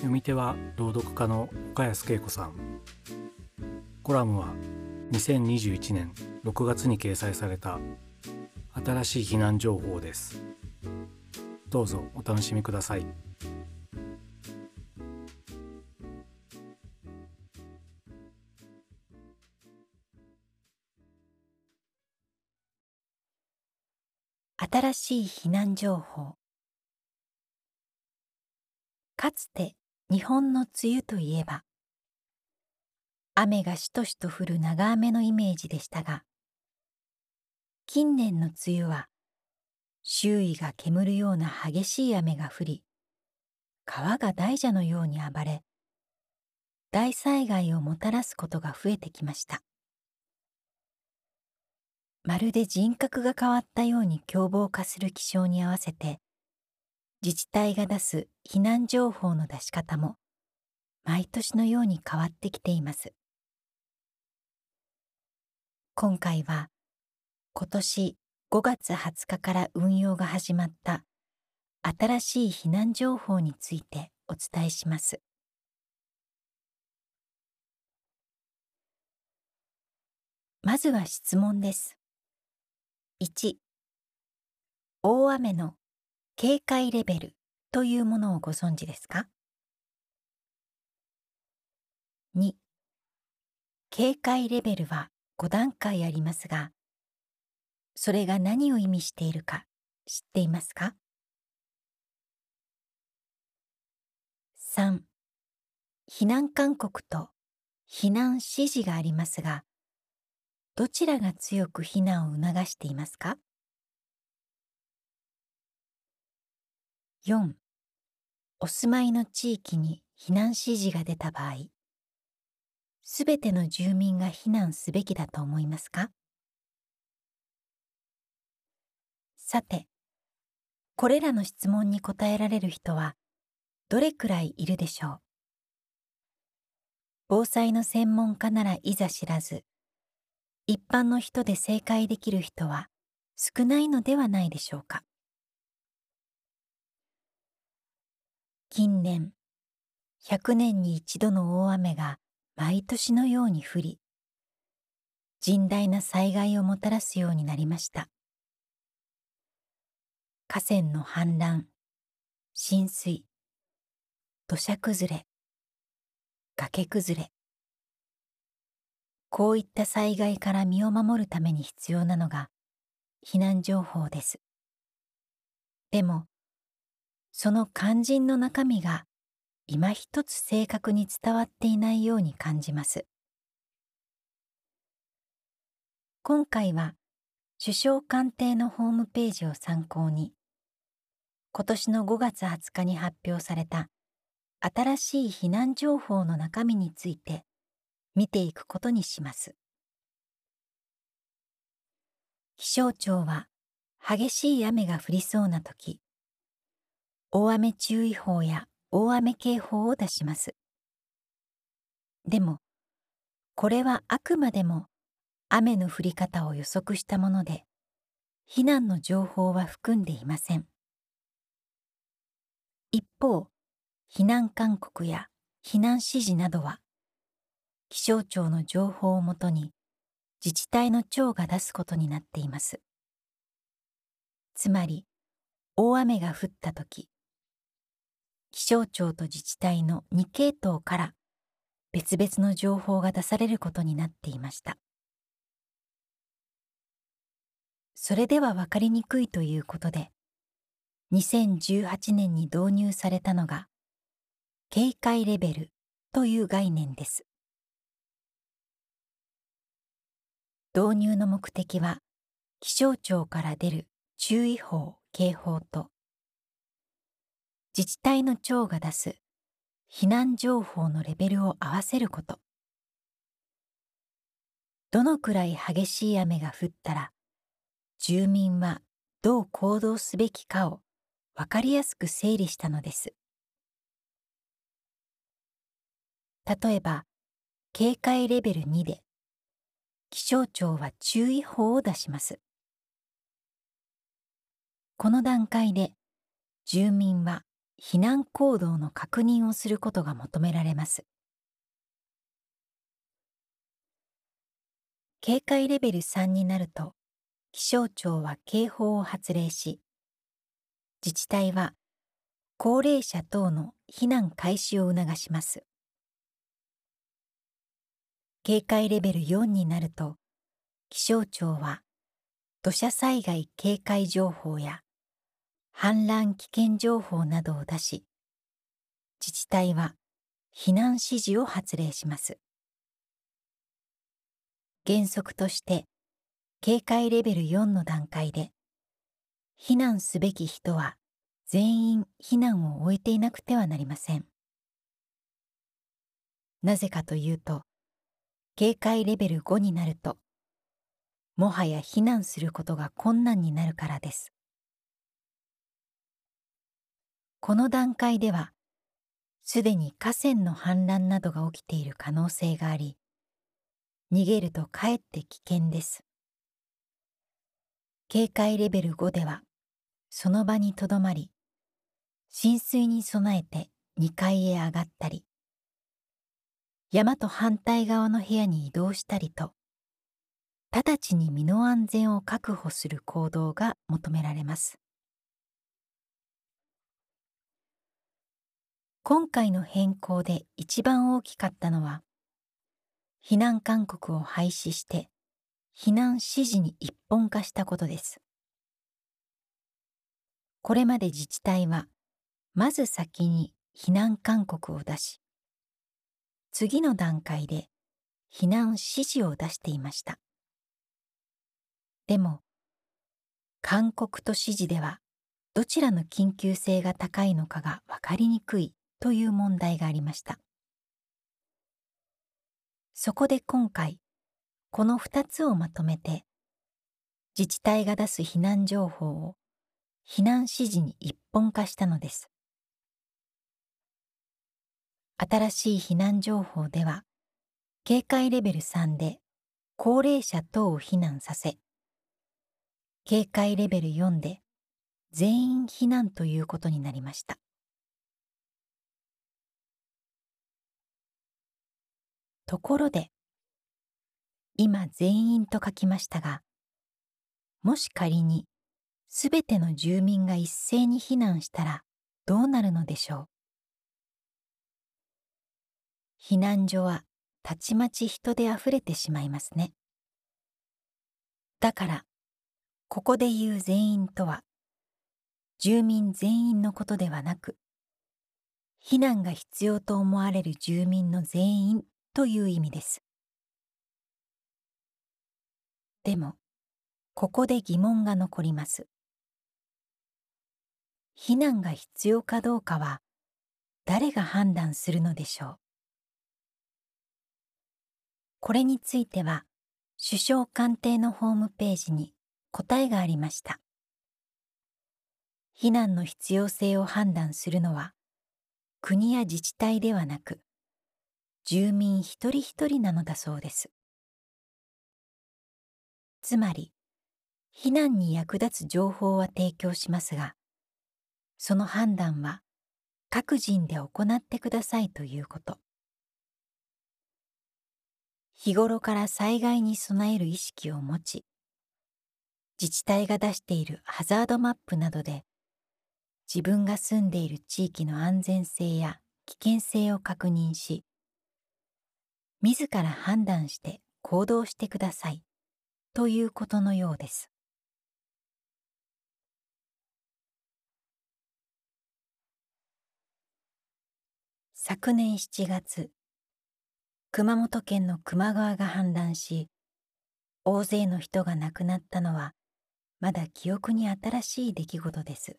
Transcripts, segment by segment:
読み手は朗読家の岡安恵子さん。コラムは2021年6月に掲載された新しい避難情報です。どうぞお楽しみください。新しい避難情報。かつて日本の梅雨といえば雨がしとしと降る長雨のイメージでしたが近年の梅雨は周囲が煙るような激しい雨が降り川が大蛇のように暴れ大災害をもたらすことが増えてきました。まるで人格が変わったように凶暴化する気象に合わせて自治体が出す避難情報の出し方も毎年のように変わってきています。今回は今年5月20日から運用が始まった新しい避難情報についてお伝えします。まずは質問です。1大雨の警戒レベルというものをご存知ですか？2警戒レベルは5段階ありますがそれが何を意味しているか知っていますか？3避難勧告と避難指示がありますがどちらが強く避難を促していますか？4お住まいの地域に避難指示が出た場合。すべての住民が避難すべきだと思いますか？さてこれらの質問に答えられる人はどれくらいいるでしょう？防災の専門家ならいざ知らず一般の人で正解できる人は少ないのではないでしょうか？近年100年に一度の大雨が毎年のように降り甚大な災害をもたらすようになりました河川の氾濫浸水土砂崩れ崖崩れこういった災害から身を守るために必要なのが避難情報です。でも、その肝心の中身が今一つ正確に伝わっていないように感じます。今回は首相官邸のホームページを参考に今年の5月20日に発表された新しい避難情報の中身について見ていくことにします。気象庁は激しい雨が降りそうな時、大雨注意報や大雨警報を出します。でもこれはあくまでも雨の降り方を予測したもので避難の情報は含んでいません一方避難勧告や避難指示などは気象庁の情報をもとに自治体の長が出すことになっていますつまり大雨が降った時気象庁と自治体の2系統から別々の情報が出されることになっていました。それでは分かりにくいということで2018年に導入されたのが警戒レベルという概念です。導入の目的は気象庁から出る注意報警報と自治体の長が出す避難情報のレベルを合わせること。どのくらい激しい雨が降ったら住民はどう行動すべきかを分かりやすく整理したのです。例えば警戒レベル2で気象庁は注意報を出します。この段階で住民は避難行動の確認をすることが求められます。警戒レベル3になると気象庁は警報を発令し自治体は高齢者等の避難開始を促します。警戒レベル4になると気象庁は土砂災害警戒情報や氾濫危険情報などを出し自治体は避難指示を発令します。原則として警戒レベル4の段階で避難すべき人は全員避難を終えていなくてはなりません。なぜかというと警戒レベル5になるともはや避難することが困難になるからです。この段階ではすでに河川の氾濫などが起きている可能性があり逃げるとかえって危険です。警戒レベル5ではその場にとどまり浸水に備えて2階へ上がったり山と反対側の部屋に移動したりと直ちに身の安全を確保する行動が求められます。今回の変更で一番大きかったのは避難勧告を廃止して避難指示に一本化したことです。これまで自治体はまず先に避難勧告を出し次の段階で避難指示を出していました。でも勧告と指示ではどちらの緊急性が高いのかが分かりにくい。という問題がありました。そこで今回この2つをまとめて自治体が出す避難情報を避難指示に一本化したのです。新しい避難情報では警戒レベル3で高齢者等を避難させ警戒レベル4で全員避難ということになりました。ところで今全員と書きましたがもし仮にすべての住民が一斉に避難したらどうなるのでしょう？避難所はたちまち人であふれてしまいますね。だからここで言う全員とは住民全員のことではなく避難が必要と思われる住民の全員という意味です。でもここで疑問が残ります。避難が必要かどうかは誰が判断するのでしょう。これについては首相官邸のホームページに答えがありました。避難の必要性を判断するのは国や自治体ではなく住民一人一人なのだそうです。つまり避難に役立つ情報は提供しますがその判断は各人で行ってくださいということ。日頃から災害に備える意識を持ち自治体が出しているハザードマップなどで自分が住んでいる地域の安全性や危険性を確認し自ら判断して行動してください。ということのようです。昨年7月熊本県の球磨川が氾濫し大勢の人が亡くなったのはまだ記憶に新しい出来事です。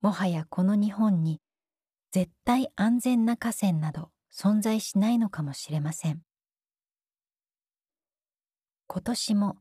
もはやこの日本に絶対安全な河川など存在しないのかもしれません。今年も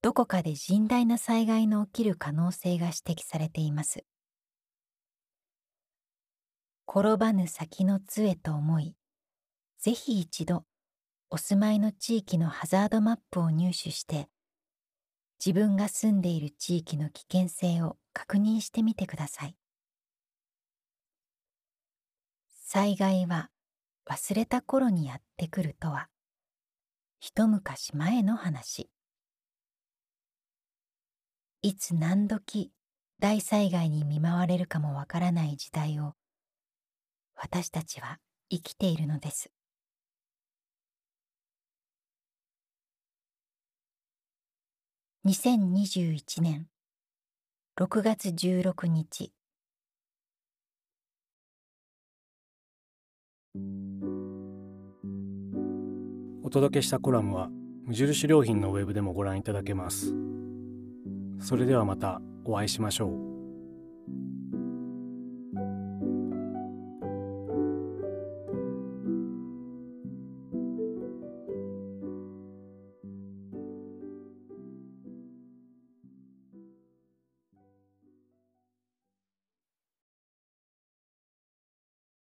どこかで甚大な災害の起きる可能性が指摘されています。転ばぬ先の杖と思いぜひ一度お住まいの地域のハザードマップを入手して自分が住んでいる地域の危険性を確認してみてください。災害は忘れた頃にやってくるとは。一昔前の話。いつ何時大災害に見舞われるかもわからない時代を私たちは生きているのです。2021年6月16日。お届けしたコラムは無印良品のウェブでもご覧いただけます。それではまたお会いしましょう。